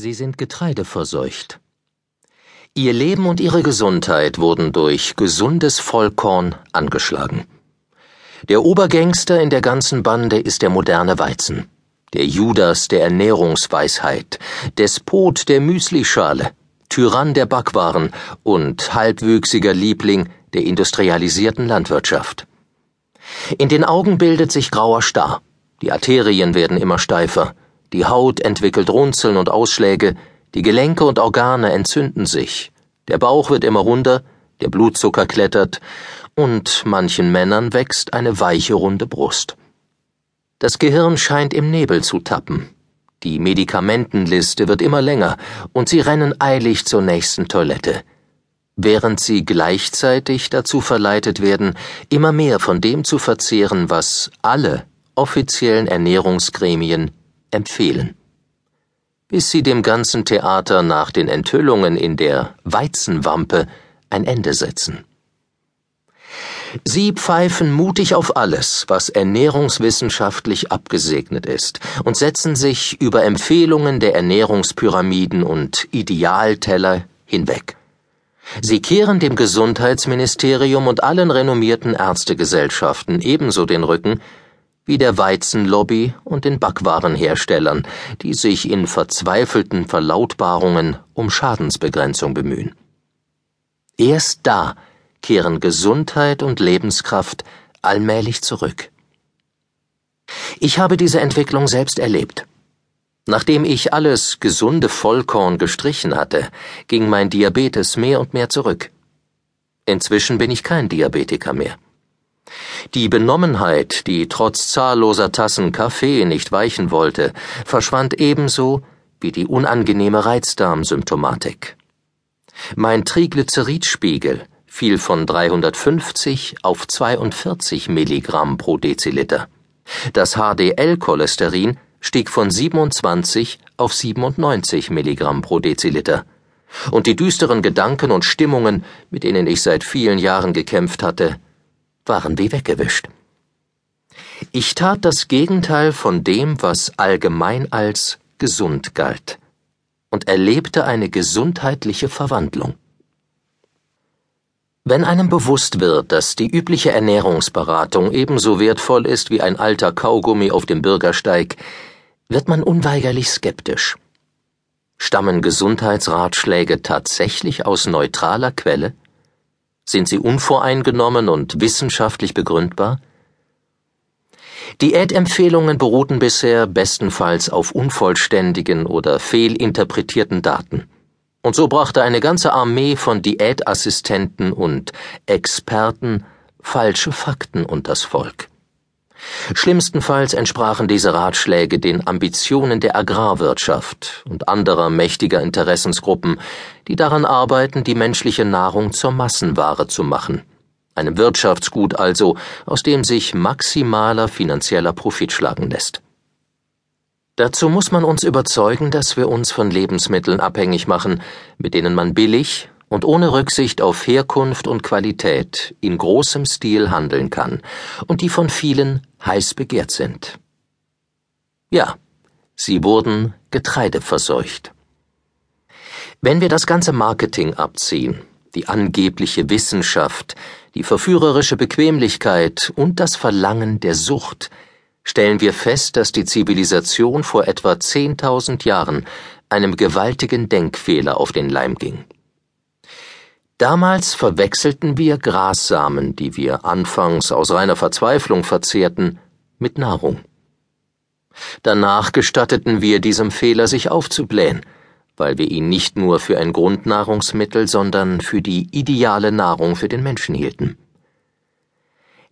Sie sind getreideverseucht. Ihr Leben und ihre Gesundheit wurden durch gesundes Vollkorn angeschlagen. Der Obergangster in der ganzen Bande ist der moderne Weizen, der Judas der Ernährungsweisheit, Despot der Müslischale, Tyrann der Backwaren und halbwüchsiger Liebling der industrialisierten Landwirtschaft. In den Augen bildet sich grauer Star, die Arterien werden immer steifer, die Haut entwickelt Runzeln und Ausschläge, die Gelenke und Organe entzünden sich, der Bauch wird immer runder, der Blutzucker klettert, und manchen Männern wächst eine weiche runde Brust. Das Gehirn scheint im Nebel zu tappen. Die Medikamentenliste wird immer länger, und sie rennen eilig zur nächsten Toilette, während sie gleichzeitig dazu verleitet werden, immer mehr von dem zu verzehren, was alle offiziellen Ernährungsgremien empfehlen. Bis sie dem ganzen Theater nach den Enthüllungen in der Weizenwampe ein Ende setzen. Sie pfeifen mutig auf alles, was ernährungswissenschaftlich abgesegnet ist, und setzen sich über Empfehlungen der Ernährungspyramiden und Idealteller hinweg. Sie kehren dem Gesundheitsministerium und allen renommierten Ärztegesellschaften ebenso den Rücken, wie der Weizenlobby und den Backwarenherstellern, die sich in verzweifelten Verlautbarungen um Schadensbegrenzung bemühen. Erst da kehren Gesundheit und Lebenskraft allmählich zurück. Ich habe diese Entwicklung selbst erlebt. Nachdem ich alles gesunde Vollkorn gestrichen hatte, ging mein Diabetes mehr und mehr zurück. Inzwischen bin ich kein Diabetiker mehr. Die Benommenheit, die trotz zahlloser Tassen Kaffee nicht weichen wollte, verschwand ebenso wie die unangenehme Reizdarmsymptomatik. Mein Triglyceridspiegel fiel von 350 auf 42 Milligramm pro Deziliter. Das HDL-Cholesterin stieg von 27 auf 97 Milligramm pro Deziliter. Und die düsteren Gedanken und Stimmungen, mit denen ich seit vielen Jahren gekämpft hatte, waren wie weggewischt. Ich tat das Gegenteil von dem, was allgemein als gesund galt, und erlebte eine gesundheitliche Verwandlung. Wenn einem bewusst wird, dass die übliche Ernährungsberatung ebenso wertvoll ist wie ein alter Kaugummi auf dem Bürgersteig, wird man unweigerlich skeptisch. Stammen Gesundheitsratschläge tatsächlich aus neutraler Quelle? Sind sie unvoreingenommen und wissenschaftlich begründbar? Diätempfehlungen beruhten bisher bestenfalls auf unvollständigen oder fehlinterpretierten Daten. Und so brachte eine ganze Armee von Diätassistenten und Experten falsche Fakten unters Volk. Schlimmstenfalls entsprachen diese Ratschläge den Ambitionen der Agrarwirtschaft und anderer mächtiger Interessensgruppen, die daran arbeiten, die menschliche Nahrung zur Massenware zu machen, einem Wirtschaftsgut also, aus dem sich maximaler finanzieller Profit schlagen lässt. Dazu muss man uns überzeugen, dass wir uns von Lebensmitteln abhängig machen, mit denen man billig, und ohne Rücksicht auf Herkunft und Qualität in großem Stil handeln kann und die von vielen heiß begehrt sind. Ja, sie wurden getreideverseucht. Wenn wir das ganze Marketing abziehen, die angebliche Wissenschaft, die verführerische Bequemlichkeit und das Verlangen der Sucht, stellen wir fest, dass die Zivilisation vor etwa 10.000 Jahren einem gewaltigen Denkfehler auf den Leim ging. Damals verwechselten wir Grassamen, die wir anfangs aus reiner Verzweiflung verzehrten, mit Nahrung. Danach gestatteten wir diesem Fehler sich aufzublähen, weil wir ihn nicht nur für ein Grundnahrungsmittel, sondern für die ideale Nahrung für den Menschen hielten.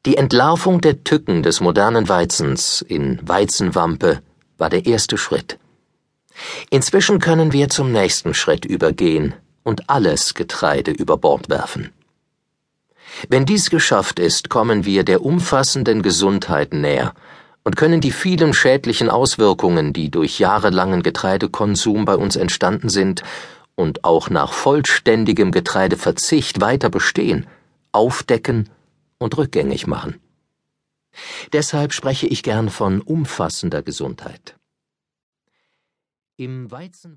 Die Entlarvung der Tücken des modernen Weizens in Weizenwampe war der erste Schritt. Inzwischen können wir zum nächsten Schritt übergehen, und alles Getreide über Bord werfen. Wenn dies geschafft ist, kommen wir der umfassenden Gesundheit näher und können die vielen schädlichen Auswirkungen, die durch jahrelangen Getreidekonsum bei uns entstanden sind und auch nach vollständigem Getreideverzicht weiter bestehen, aufdecken und rückgängig machen. Deshalb spreche ich gern von umfassender Gesundheit. Im Weizen